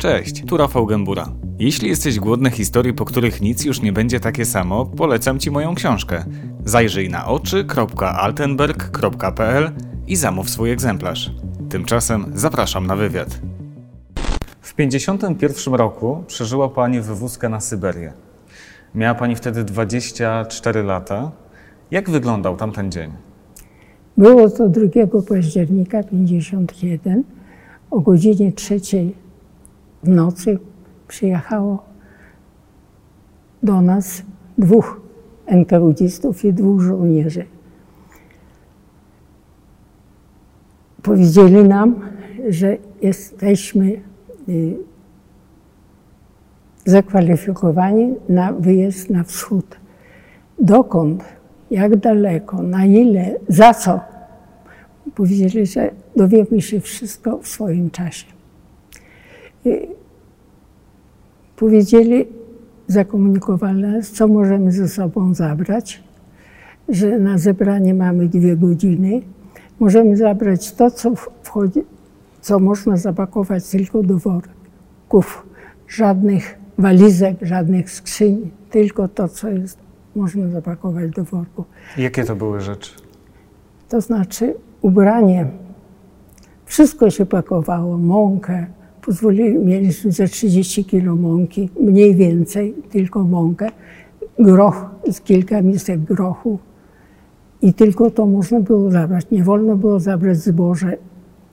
Cześć, tu Rafał Gębura. Jeśli jesteś głodny historii, po których nic już nie będzie takie samo, polecam Ci moją książkę. Zajrzyj na oczy.altenberg.pl i zamów swój egzemplarz. Tymczasem zapraszam na wywiad. W 51 roku przeżyła Pani wywózkę na Syberię. Miała Pani wtedy 24 lata. Jak wyglądał tamten dzień? Było to 2 października 51 o godzinie 3 w nocy przyjechało do nas dwóch NKWDzistów i dwóch żołnierzy. Powiedzieli nam, że jesteśmy y, zakwalifikowani na wyjazd na wschód. Dokąd, jak daleko, na ile, za co? Powiedzieli, że dowiemy się wszystko w swoim czasie. Powiedzieli, zakomunikowali nas, co możemy ze sobą zabrać, że na zebranie mamy dwie godziny. Możemy zabrać to, co wchodzi, co można zapakować tylko do worków. Żadnych walizek, żadnych skrzyń, tylko to, co jest, można zapakować do worku. Jakie to były rzeczy? To znaczy ubranie. Wszystko się pakowało, mąkę. Pozwolili, mieliśmy ze 30 kilo mąki, mniej więcej, tylko mąkę. Groch, z kilka misek grochu. I tylko to można było zabrać. Nie wolno było zabrać zboże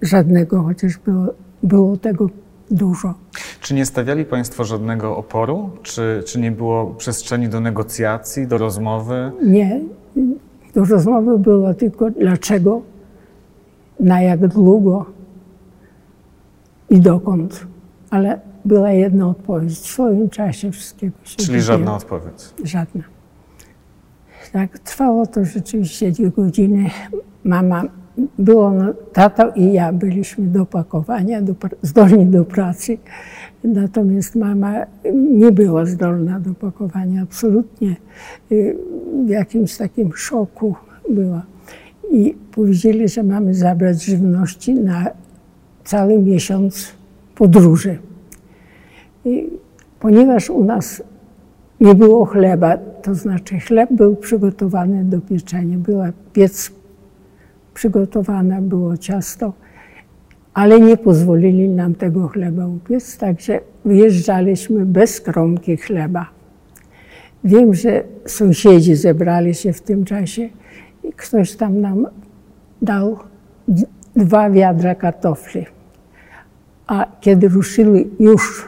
żadnego, chociaż było, było tego dużo. Czy nie stawiali Państwo żadnego oporu? Czy, czy nie było przestrzeni do negocjacji, do rozmowy? Nie. Do rozmowy było tylko dlaczego, na jak długo i dokąd. Ale była jedna odpowiedź. W swoim czasie wszystkiego się Czyli żadna odpowiedź. Żadna. Tak, trwało to rzeczywiście dwie godziny. Mama, było, no, tato i ja byliśmy do pakowania, do, zdolni do pracy. Natomiast mama nie była zdolna do pakowania, absolutnie y, w jakimś takim szoku była. I powiedzieli, że mamy zabrać żywności na cały miesiąc podróży. I ponieważ u nas nie było chleba, to znaczy chleb był przygotowany do pieczenia, była piec przygotowana, było ciasto, ale nie pozwolili nam tego chleba upiec, także wyjeżdżaliśmy bez kromki chleba. Wiem, że sąsiedzi zebrali się w tym czasie i ktoś tam nam dał dwa wiadra kartofli. A kiedy ruszyli już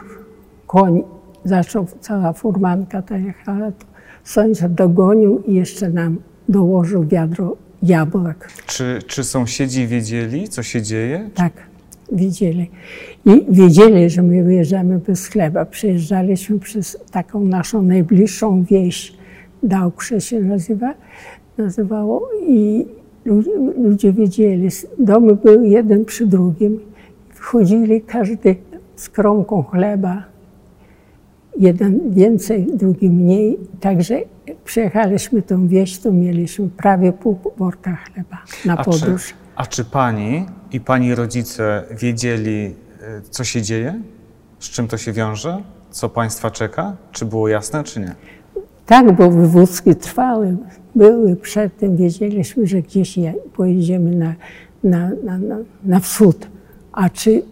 koń, zaczął cała furmanka ta jechała, to sąsiad dogonił i jeszcze nam dołożył wiadro jabłek. Czy, czy sąsiedzi wiedzieli, co się dzieje? Tak, widzieli. I wiedzieli, że my wyjeżdżamy bez chleba. Przejeżdżaliśmy przez taką naszą najbliższą wieś, Dałkrze się nazywa, nazywało i ludzie, ludzie wiedzieli. Domy były jeden przy drugim. Wchodzili każdy z kromką chleba. Jeden więcej, drugi mniej. Także przyjechaliśmy tą wieś, to mieliśmy prawie pół worka chleba na A czy, podróż. a czy Pani i Pani rodzice wiedzieli, y, co się dzieje? Z czym to się wiąże? Co Państwa czeka? Czy było jasne, czy nie? Tak, bo wywózki trwały, były przedtem, wiedzieliśmy, że gdzieś je- pojedziemy na, na, na, na, na wschód. A czy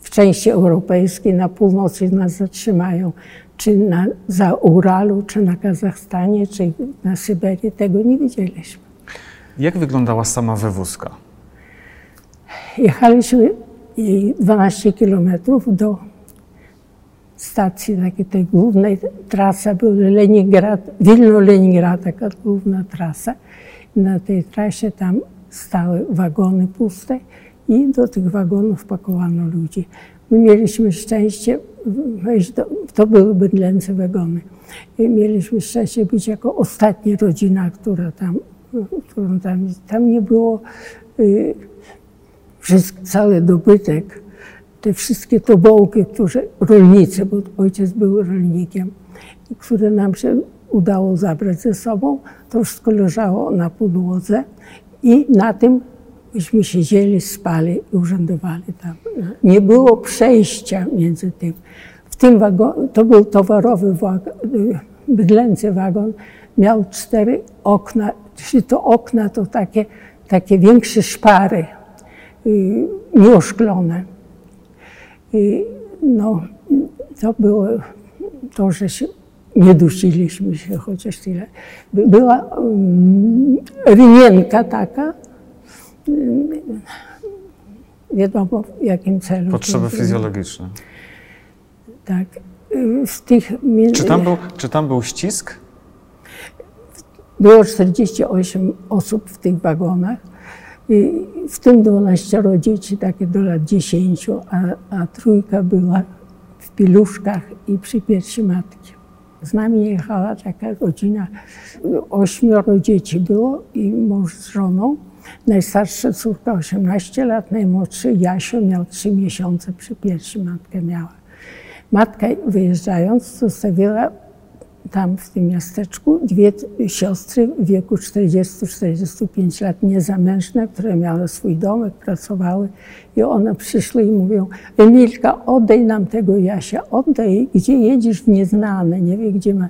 w części europejskiej, na północy nas zatrzymają, czy na, za Uralu, czy na Kazachstanie, czy na Syberii, tego nie wiedzieliśmy. Jak wyglądała sama wywózka? Jechaliśmy i 12 kilometrów do stacji takiej tej głównej. Trasa była Leningrad, Wilno-Leningrad, taka główna trasa. Na tej trasie tam stały wagony puste i do tych wagonów pakowano ludzi. My mieliśmy szczęście wejść do, to były bydlęce wagony. I mieliśmy szczęście być jako ostatnia rodzina, która tam, którą tam, tam nie było y, wszystko, cały dobytek, te wszystkie tobołki, które rolnicy, bo ojciec był rolnikiem, które nam się udało zabrać ze sobą, to wszystko leżało na podłodze i na tym myśmy siedzieli, spali i urzędowali tam. Nie było przejścia między tym. W tym wagonie, to był towarowy wagon, bydlęcy wagon, miał cztery okna, czyli to okna to takie, takie większe szpary, y, nieoszklone. I no, to było to, że się nie dusiliśmy się chociaż tyle. By- Była um, rynienka taka, wiadomo w jakim celu. Potrzeby fizjologiczne. Tak. Y, W tych Czy tam był, czy tam był ścisk? było 48 osób w tych wagonach, i w tym 12 dzieci takie do lat 10, a, a trójka była w piluszkach i przy piersi matki. Z nami jechała taka rodzina, ośmioro dzieci było i mąż z żoną. Najstarsza córka 18 lat, najmłodszy Jasio miał 3 miesiące przy piersi matkę miała. Matka wyjeżdżając zostawiła tam w tym miasteczku dwie siostry w wieku 40-45 lat, niezamężne, które miały swój domek, pracowały i one przyszły i mówią, Emilka, oddaj nam tego Jasia, oddaj, gdzie jedziesz w nieznane, nie wie gdzie ma.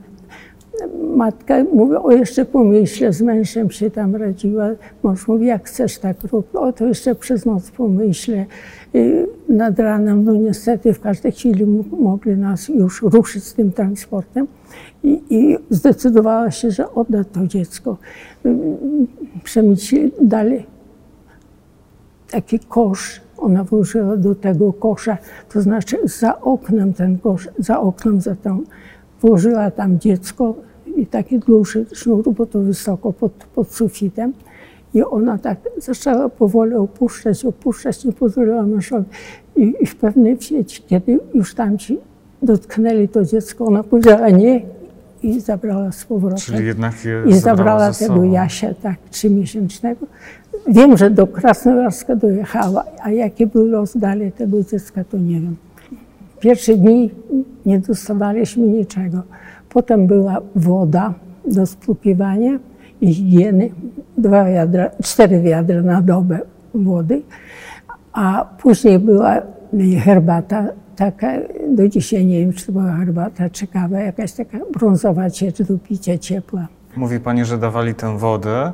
Matka mówi, o jeszcze pomyślę, z mężem się tam radziła. Mąż mówi, jak chcesz tak rób. O, to jeszcze przez noc pomyślę. Nad ranem, no niestety w każdej chwili mogli nas już ruszyć z tym transportem. I, i zdecydowała się, że odda to dziecko. Przemyśli dalej taki kosz. Ona włożyła do tego kosza, to znaczy za oknem ten kosz, za oknem za tą, włożyła tam dziecko i taki dłuższy sznur, bo to wysoko pod, pod sufitem. I ona tak zaczęła powoli opuszczać, opuszczać, nie pozwoliła mężowi. I, I w pewnej chwili, kiedy już tam ci dotknęli to dziecko, ona powiedziała nie i zabrała z powrotem. Czyli jednak je I zabrała ze tego. Jasia, tak, trzymiesięcznego. Wiem, że do Krasnojarska dojechała, a jaki był los dalej tego dziecka, to nie wiem. Pierwsze dni nie dostawaliśmy niczego. Potem była woda do spłukiwania i higieny, dwa wiadra, cztery wiadra na dobę wody, a później była herbata taka, do dzisiaj nie wiem, czy to była herbata czy kawa, jakaś taka brązowa ciecz do picia ciepła. Mówi Pani, że dawali tę wodę.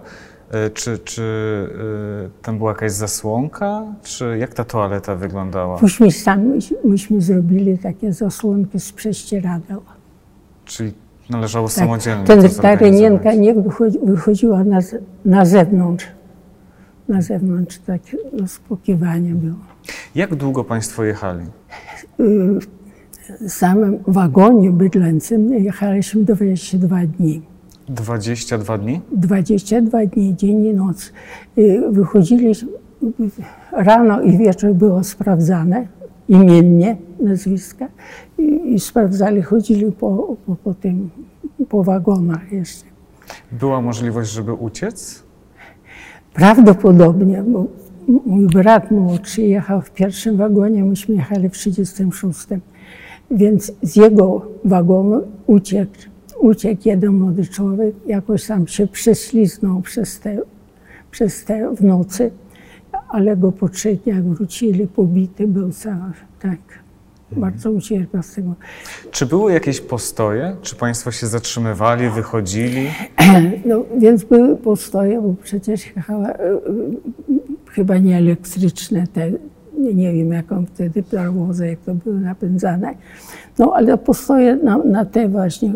Y, Czy, czy y, tam była jakaś zasłonka? Czy jak ta toaleta wyglądała? Myśmy sami myśmy zrobili takie zasłonki z prześcieradeł. Czyli należało Tak. samodzielnie Ten, to ta rynienka nie wychodzi, wychodziła na, na zewnątrz. Na zewnątrz takie rozpłukiwanie było. Jak długo Państwo jechali? W samym wagonie bydlęcym jechaliśmy 22 dni. 22 dni? 22 dni, dzień i noc. Y, Wychodziliśmy, rano i wieczór było sprawdzane, imiennie nazwiska i, i sprawdzali, chodzili po, po, po tym, po wagonach jeszcze. Była możliwość, żeby uciec? Prawdopodobnie, bo mój brat młodszy jechał w pierwszym wagonie, myśmy jechali w 36. Więc z jego wagonu uciekł, uciekł jeden młody człowiek, jakoś tam się prześliznął przez te, przez te w nocy, ale go po trzech dniach wrócili, pobity był cały, tak. Bardzo ucierpiał z tego. Czy były jakieś postoje? Czy Państwo się zatrzymywali, wychodzili? No, więc były postoje, bo przecież jechała, e, e, chyba nie elektryczne te, nie, wiem jaką wtedy parowozy, jak to były napędzane. No ale postoje na, na te właśnie,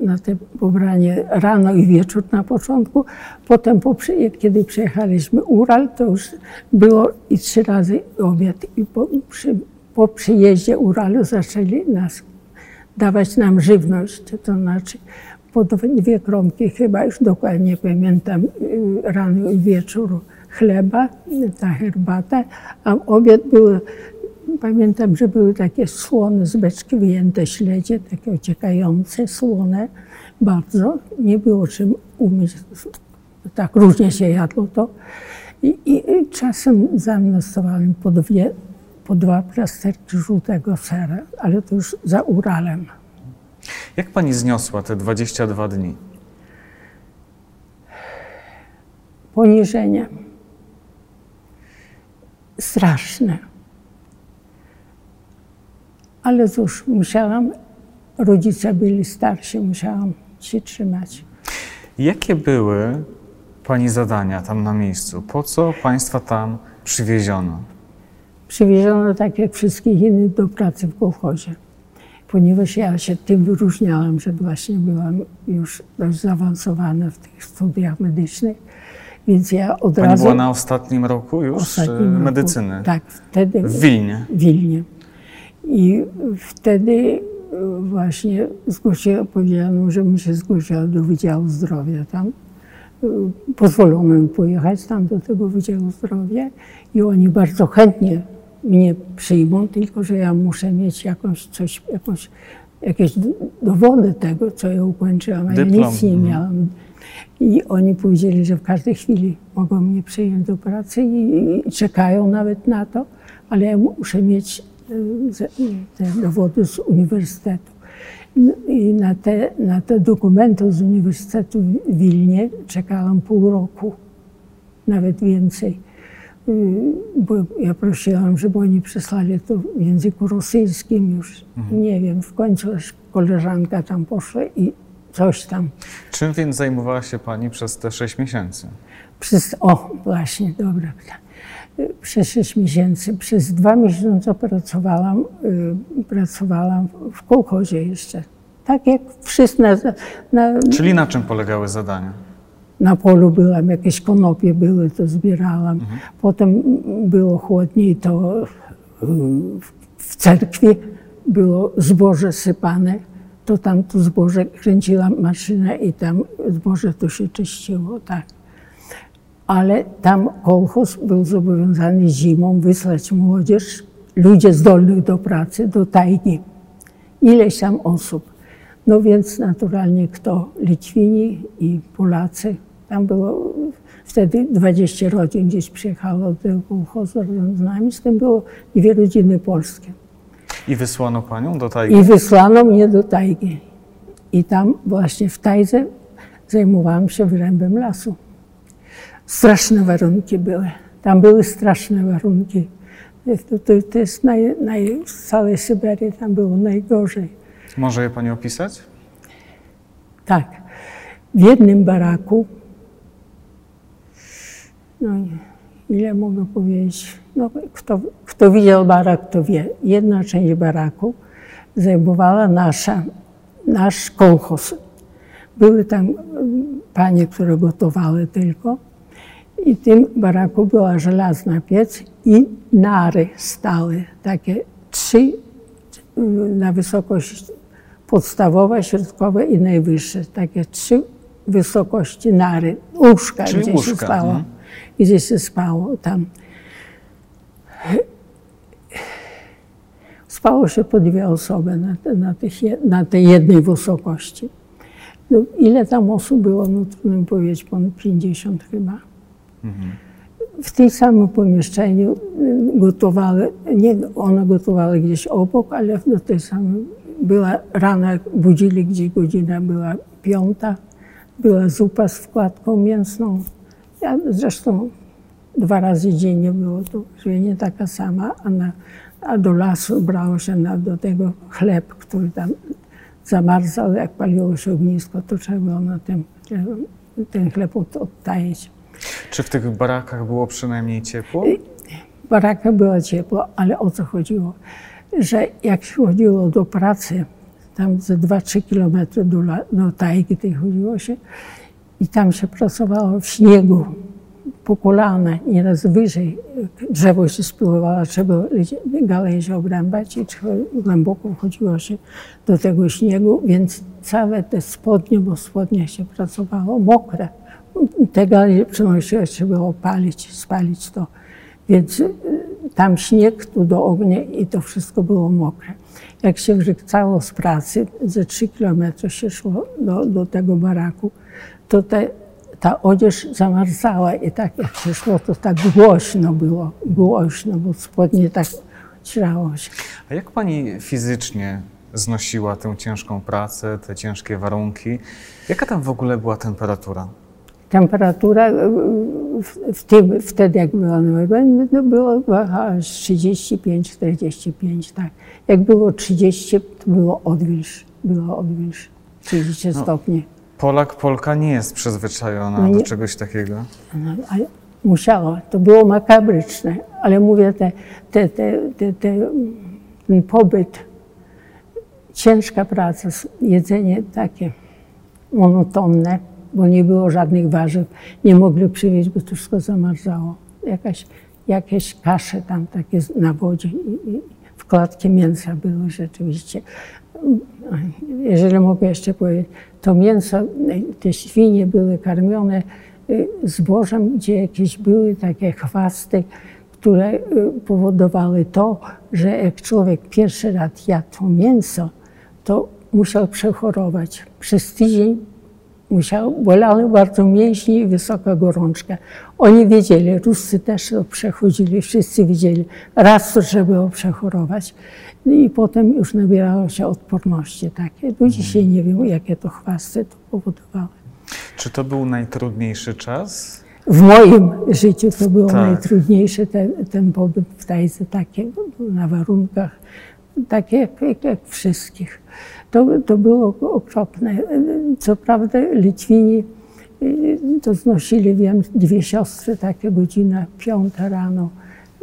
na te pobranie rano i wieczór na początku. Potem po, kiedy przejechaliśmy Ural, to już było i trzy razy obiad. I po, przy, po przyjeździe Uralu zaczęli nas dawać nam żywność, to znaczy po dwie kromki, chyba już dokładnie nie pamiętam, y, rano i wieczór chleba, ta herbata, a obiad był, pamiętam, że były takie słone z beczki wyjęte śledzie, takie ociekające, słone bardzo. Nie było czym umyć, tak różnie się jadło to. I, i, i czasem zamnestowałem po, dwie, po dwa plasterki żółtego sera, ale to już za Uralem. Jak Pani zniosła te 22 dni? poniżenie. Straszne. Ale cóż, musiałam, rodzice byli starsi, musiałam się trzymać. Jakie były Pani zadania tam na miejscu? Po co Państwa tam przywieziono? Przywieziono tak jak wszystkich innych do pracy w kolchozie. Ponieważ ja się tym wyróżniałam, że właśnie byłam już dość zaawansowana w tych studiach medycznych, więc ja od Pani razu... była na ostatnim roku już ostatnim e, roku- medycyny Tak, wtedy w Wilnie. w Wilnie. I wtedy y, właśnie zgłosiła, powiedziano, że mi się zgłosiła do Wydziału Zdrowia tam. Y, Pozwolono mi pojechać tam do tego Wydziału Zdrowia i oni bardzo chętnie mnie przyjmą, tylko że ja muszę mieć jakąś coś, jakąś, jakieś dowody tego, co ja ukończyłam, a ja nic nie mhm. miałam. I oni powiedzieli, że w każdej chwili mogą mnie przyjąć do pracy i, i czekają nawet na to, ale ja muszę mieć ze- te dowody z uniwersytetu. No I na te, na te dokumenty z Uniwersytetu w Wilnie czekałam pół roku, nawet więcej. Y, Bo ja prosiłam, żeby oni przesłali to w języku rosyjskim już. Nie wiem, w końcu koleżanka tam poszła i coś tam. Czym więc zajmowała się Pani przez te sześć miesięcy? Przez, o, właśnie, dobra. Przez sześć miesięcy, przez dwa miesiące pracowałam, y, pracowałam w kołchozie jeszcze. Tak jak wszyscy na, na, Czyli na czym polegały zadania? na polu byłam, jakieś konopie były, to zbierałam. Potem było chłodniej, to y, w- w cerkwi było zboże sypane, to tam to zboże kręciła maszyna i tam zboże to się czyściło, tak. Ale tam kolchoz był zobowiązany zimą wysłać młodzież, ludzie zdolnych do pracy, do tajgi. Ileś tam osób. No więc naturalnie kto? Litwini i Polacy. Tam było wtedy 20 rodzin gdzieś przyjechało do tego kolchozu razem z nami. Z tym było dwie rodziny polskie. I wysłano Panią do tajgi? I wysłano mnie do tajgi. I tam właśnie w tajdze zajmowałam się wyrębem lasu. Straszne warunki były. Tam były straszne warunki. To, to, to jest naj, naj, z całej Syberii tam było najgorzej. Może je Pani opisać? Tak. W jednym baraku, no nie, ile mogę powiedzieć, no, kto, kto widział barak, to wie. Jedna część baraku zajmowała nasza, nasz kołchoz. Były tam mm, panie, które gotowały tylko. I w tym baraku była żelazna piec i nary stały, takie trzy y, na wysokość podstawowa, środkowa i najwyższe. Takie trzy wysokości nary, łóżka, Czyli gdzie się łóżka, spało. Mhm. Gdzie się spało tam. Spało się po dwie osoby na, te, na, tych, na tej jednej wysokości. No, ile tam osób było, no trudno mi powiedzieć, ponad 50 chyba. W tym samym pomieszczeniu y, gotowały, nie one gotowały gdzieś obok, ale do tej samej, była rano, jak budzili, gdzie godzina była piąta, była zupa z wkładką mięsną. Ja zresztą dwa razy dziennie było to żywienie taka sama, a, na, a do lasu brało się na, do tego chleb, który tam zamarzał, jak paliło się ognisko, to trzeba było na tym, ten chleb od- odtajić. Czy w tych barakach było przynajmniej ciepło? W barakach było ciepło, ale o co chodziło? Że jak się chodziło do pracy, tam ze 2-3 kilometry do, do tajgi tej chodziło się i tam się pracowało w śniegu, po kolana, nieraz wyżej. Drzewo się spływało, trzeba gałęzie obrębać i głęboko wchodziło się do tego śniegu, więc całe te spodnie, bo w spodniach się pracowało, mokre. Te gałęzie przynosiło, trzeba było palić, spalić to. Więc y, tam śnieg, tu do ognia i to wszystko było mokre. Jak się wrzucało z pracy, ze 3 kilometry się szło do, do tego baraku, to te, ta odzież zamarzała i tak jak się szło, to tak głośno było, głośno, bo spodnie tak cierało się. A jak Pani fizycznie znosiła tę ciężką pracę, te ciężkie warunki? Jaka tam w ogóle była temperatura? Temperatura y, w, w tym, wtedy jak była Nowe to było chyba 35-45, tak. Jak było 30, to było odwilż, było odwilż, 30 No. stopni. Polak, Polka nie jest przyzwyczajona No do czegoś takiego. No, ale musiało, to było makabryczne, ale mówię, te, te, te, te, te, ten pobyt, ciężka praca, jedzenie takie monotonne, bo nie było żadnych warzyw, nie mogli przywieźć, bo to wszystko zamarzało. Jakaś, jakieś kasze tam takie na wodzie i, i wkładki mięsa były rzeczywiście. Jeżeli mogę jeszcze powiedzieć, to mięso, te świnie były karmione y, zbożem, gdzie jakieś były takie chwasty, które y, powodowały to, że jak człowiek pierwszy raz jadł mięso, to musiał przechorować. Przez tydzień musiał, bolały bardzo mięśnie i wysoka gorączka. Oni wiedzieli, Ruscy też to przechodzili, wszyscy wiedzieli. Raz to trzeba przechorować i potem już nabierało się odporności takie. Do dzisiaj nie wiem, jakie to chwasty to powodowały. Czy to był najtrudniejszy czas? W moim życiu to było Tak. najtrudniejsze, ten, ten pobyt w Tajce, takie, na warunkach, takie jak, jak wszystkich. To, to było okropne. Co prawda Litwini to znosili, wiem, dwie siostry, takie godzina piąta rano.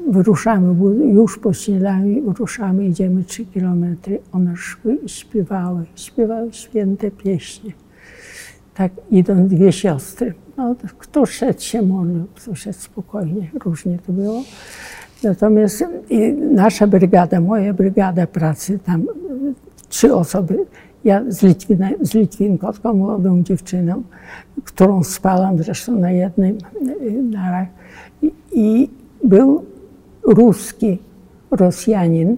Wyruszamy, już po śniadaniu wyruszamy, idziemy trzy kilometry. One szły i śpiewały, śpiewały święte pieśnie tak idą dwie siostry. No, to kto szedł się modlił, kto szedł spokojnie, różnie to było. Natomiast nasza brygada, moja brygada pracy, tam trzy osoby, ja z, Litwina, z młodą dziewczyną, którą spałam zresztą na jednym y, narach. I, I był ruski Rosjanin,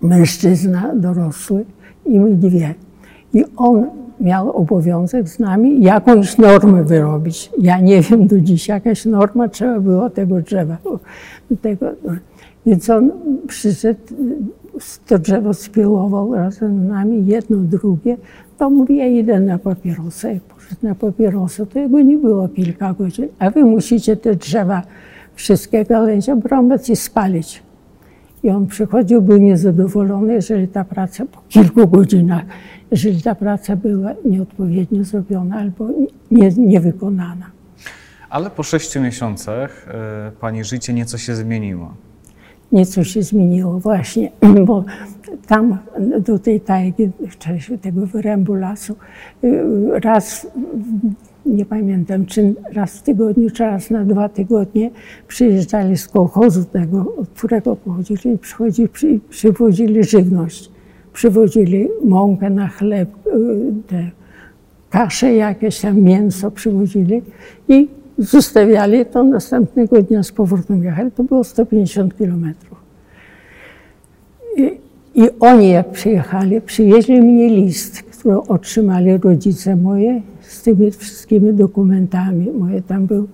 mężczyzna dorosły i my dwie. I on miał obowiązek z nami jakąś normę wyrobić. Ja nie wiem do dziś, jakaś norma trzeba było tego drzewa. Tego. Więc on przyszedł, to drzewo spiłował razem z nami, jedno, drugie. To mówi, ja idę na papierosa. Jak poszedł na papierosa, to jego nie było kilka godzin. A wy musicie te drzewa, wszystkie gałęzie brąbać i spalić. I on przychodził, był niezadowolony, jeżeli ta praca po kilku godzinach, jeżeli ta praca była nieodpowiednio zrobiona albo nie, niewykonana. Ale po sześciu miesiącach e, pani życie nieco się zmieniło. Nieco się zmieniło właśnie, bo tam do tej tajgi, w czasie tego wyrębu lasu, y, raz, nie pamiętam, czy raz w tygodniu, czy raz na dwa tygodnie przyjeżdżali z kołchozu tego, od którego pochodzili, przychodzi, przy, przywozili żywność. Przywozili mąkę na chleb, y, te kasze jakieś tam, mięso przywozili i zostawiali to następnego dnia z powrotem jechali. To było 150 kilometrów. I, I oni jak przyjechali, przywieźli mnie list, który otrzymali rodzice moje z tymi wszystkimi dokumentami. Moje tam był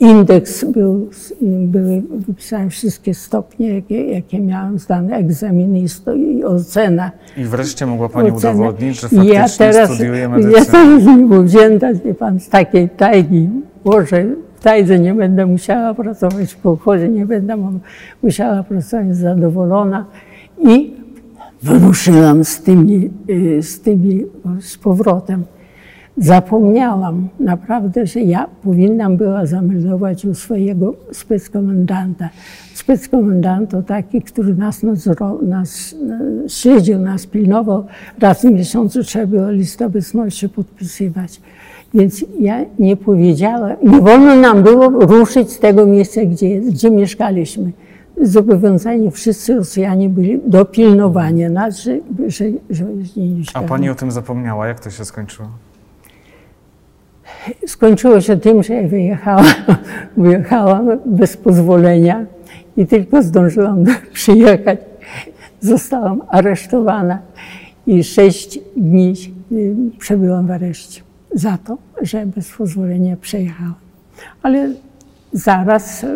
indeks, był, były wypisane wszystkie stopnie, jakie, jakie miałam zdane, egzaminy i, ocena. I wreszcie mogła pani Ocenę. udowodnić, że faktycznie ja teraz, studiuje Ja medycynę. teraz nie wzięta, wie pan, z takiej tajgi. Boże, w tajdze nie będę musiała pracować, w pochodzie nie będę mu- musiała pracować zadowolona. I wyruszyłam z tymi, y, z tymi, z powrotem. Zapomniałam naprawdę, że ja powinnam była zameldować u swojego speckomendanta. Speckomendant to taki, który nas, nadzoro, nas śledził, nas pilnował. Raz w miesiącu trzeba było list obecności podpisywać. Więc ja nie powiedziałam, nie wolno nam było ruszyć z tego miejsca, gdzie, gdzie mieszkaliśmy. Zobowiązani wszyscy Rosjanie byli do pilnowania nas, że, że, że nie A mieszkamy. pani o tym zapomniała. Jak to się skończyło? Skończyło się tym, że ja wyjechałam, wyjechałam bez pozwolenia i tylko zdążyłam przyjechać. Zostałam aresztowana i sześć dni y, przebyłam w areszcie za to, że bez pozwolenia przejechałam. Ale zaraz, y,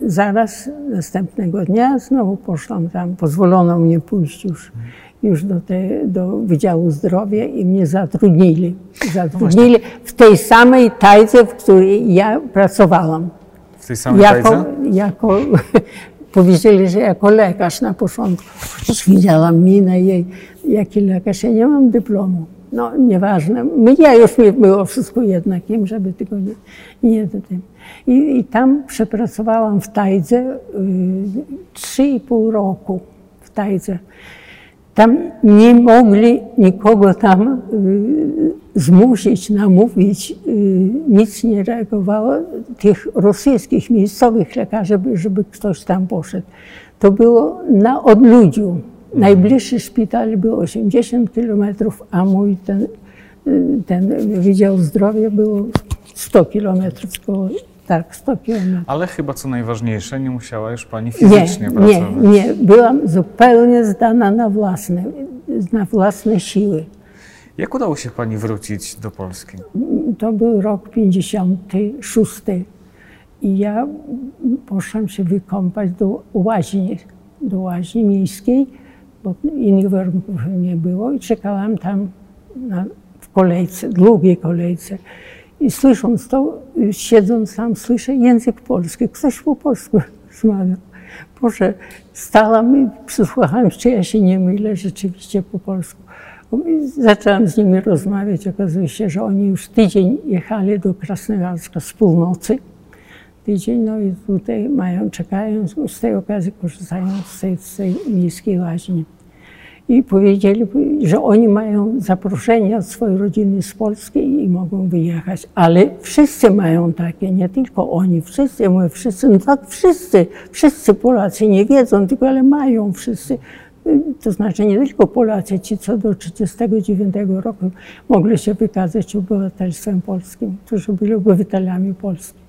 zaraz następnego dnia znowu poszłam tam, pozwolono mnie pójść już. już do, te, do Wydziału Zdrowia i mnie zatrudnili. Zatrudnili w tej samej tajdze, w której ja pracowałam. W tej samej Jako, tajdze? jako powiedzieli, że jako lekarz na początku. Widziałam minę jej, jaki lekarz, ja nie mam dyplomu. No nieważne, ja już mi było wszystko jednakim, żeby tylko nie, nie do tym. I, I tam przepracowałam w Tajdze trzy i pół roku w Tajdze. Tam nie mogli nikogo tam y, zmusić, namówić, y, nic nie reagowało tych rosyjskich miejscowych lekarzy, żeby ktoś tam poszedł. To było na odludziu. Najbliższy szpital był 80 kilometrów, a mój ten, ten Wydział Zdrowia był 100 kilometrów. Tak, 100 kilometrów. Ale chyba co najważniejsze, nie musiała już Pani Nie, fizycznie nie, pracować. nie. Byłam zupełnie zdana na własne, na własne siły. Jak udało się Pani wrócić do Polski? To był rok 56 i ja poszłam się wykąpać do łaźni, do łaźni miejskiej, bo innych warunków nie było i czekałam tam na, w kolejce, długiej kolejce. I słysząc to, siedząc tam, słyszę język polski. Ktoś po polsku rozmawiał. Boże, stałam i przysłuchałam, czy ja się nie mylę, rzeczywiście po polsku. Zaczęłam z nimi rozmawiać. Okazuje się, że oni już tydzień jechali do Krasnojarska z północy. Tydzień, no i tutaj mają, czekają, z tej okazji korzystają z tej, z tej miejskiej łaźni. I powiedzieli, że oni mają zaproszenie od swojej rodziny z Polski i mogą wyjechać. Ale wszyscy mają takie, nie tylko oni, wszyscy, mówię wszyscy, no tak wszyscy, wszyscy Polacy nie wiedzą, tylko ale mają wszyscy. To znaczy nie tylko Polacy, ci co do 1939 roku mogli się wykazać obywatelstwem polskim, którzy byli obywatelami polskimi.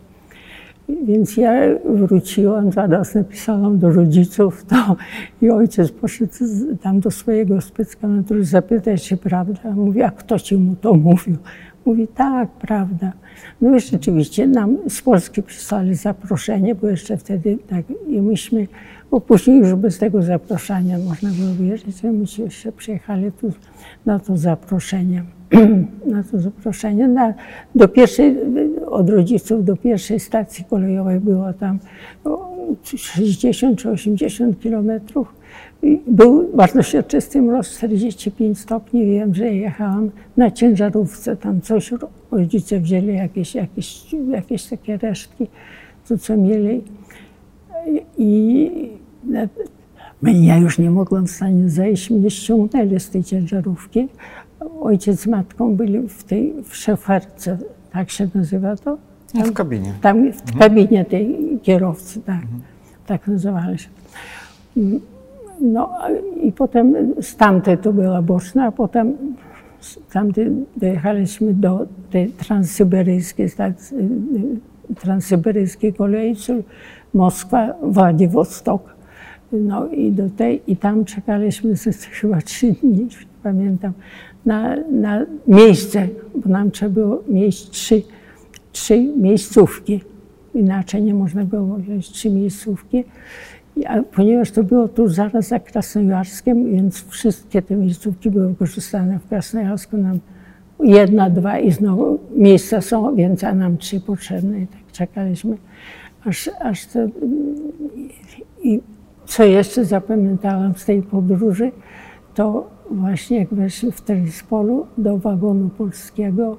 Więc ja wróciłam, zaraz napisałam do rodziców to i ojciec poszedł tam do swojego specjalnego zapytać się, prawda? Mówi, a kto ci mu to mówił? Mówi, tak, prawda. No i rzeczywiście nam z Polski przysłali zaproszenie, bo jeszcze wtedy tak i myśmy, bo później już bez tego zaproszenia można było wyjeżdżać, a myśmy jeszcze przyjechali tu na to zaproszenie. na to zaproszenie. Na, do pierwszej, od rodziców do pierwszej stacji kolejowej było tam 60 czy 80 kilometrów. Był bardzo czysty mróz, 45 stopni. Wiem, że jechałam na ciężarówce, tam coś rodzice wzięli, jakieś, jakieś, jakieś takie resztki, to co mieli. I ja już nie mogłam w stanie zejść, mnie ściągnęli z tej ciężarówki ojciec z matką byli w tej w szeferce, tak się nazywa to? Tam, w kabinie. Tam w mhm. kabinie tej kierowcy, tak, mhm. tak nazywali się. No i potem z tamtej to była boczna, a potem tamtej dojechaliśmy do tej transsyberyjskiej, transsyberyjskiej kolei, czyli Moskwa, Władywostok. No i do tej, i tam czekaliśmy chyba trzy dni, pamiętam na, na miejsce, bo nam trzeba było mieć trzy, trzy miejscówki. Inaczej nie można było wziąć trzy miejscówki. A ponieważ to było tu zaraz za Krasnojarskiem, więc wszystkie te miejscówki były wykorzystane w Krasnojarsku. Nam jedna, dwa i znowu miejsca są, więc a nam trzy potrzebne. I tak czekaliśmy, aż, aż to... I co jeszcze zapamiętałam z tej podróży, to właśnie jak weszli w Telispolu do wagonu polskiego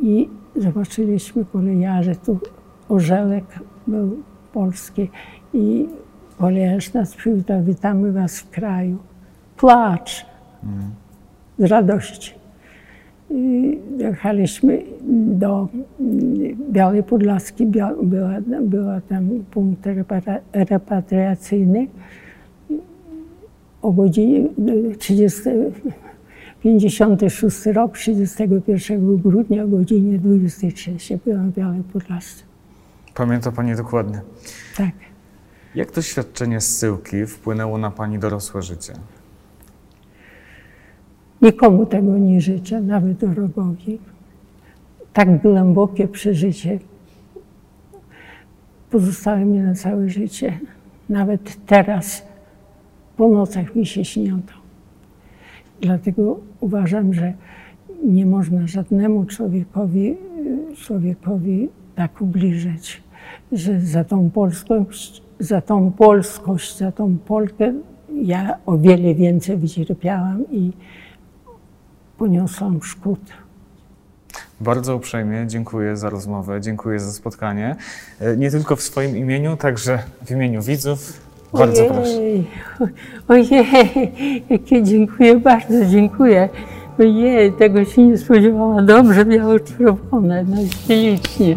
i zobaczyliśmy kolejarze, tu orzełek był polski i kolejarz nas przywitał, witamy was w kraju. Płacz z radości. I jechaliśmy do Białej Podlaski, była, była tam punkt repatriacyjny o godzinie 30, 56 rok, 31 grudnia o godzinie 23 byłam w Białej Podlasce. Pamięta Pani dokładnie. Tak. Jak doświadczenie zsyłki wpłynęło na Pani dorosłe życie? Nikomu tego nie życzę, nawet wrogowi. Tak głębokie przeżycie pozostało mi na całe życie. Nawet teraz po nocach mi się śnią to. Dlatego uważam, że nie można żadnemu człowiekowi, człowiekowi tak ubliżać, że za tą polskość, za tą polskość, za tą Polkę ja o wiele więcej wycierpiałam i poniosłam szkód. Bardzo uprzejmie dziękuję za rozmowę, dziękuję za spotkanie. E, Nie tylko w swoim imieniu, także w imieniu widzów. Bardzo proszę. Ojej, ojej, jakie dziękuję, bardzo dziękuję. Ojej, tego się nie spodziewałam. Dobrze, biało-czerwone, no ślicznie.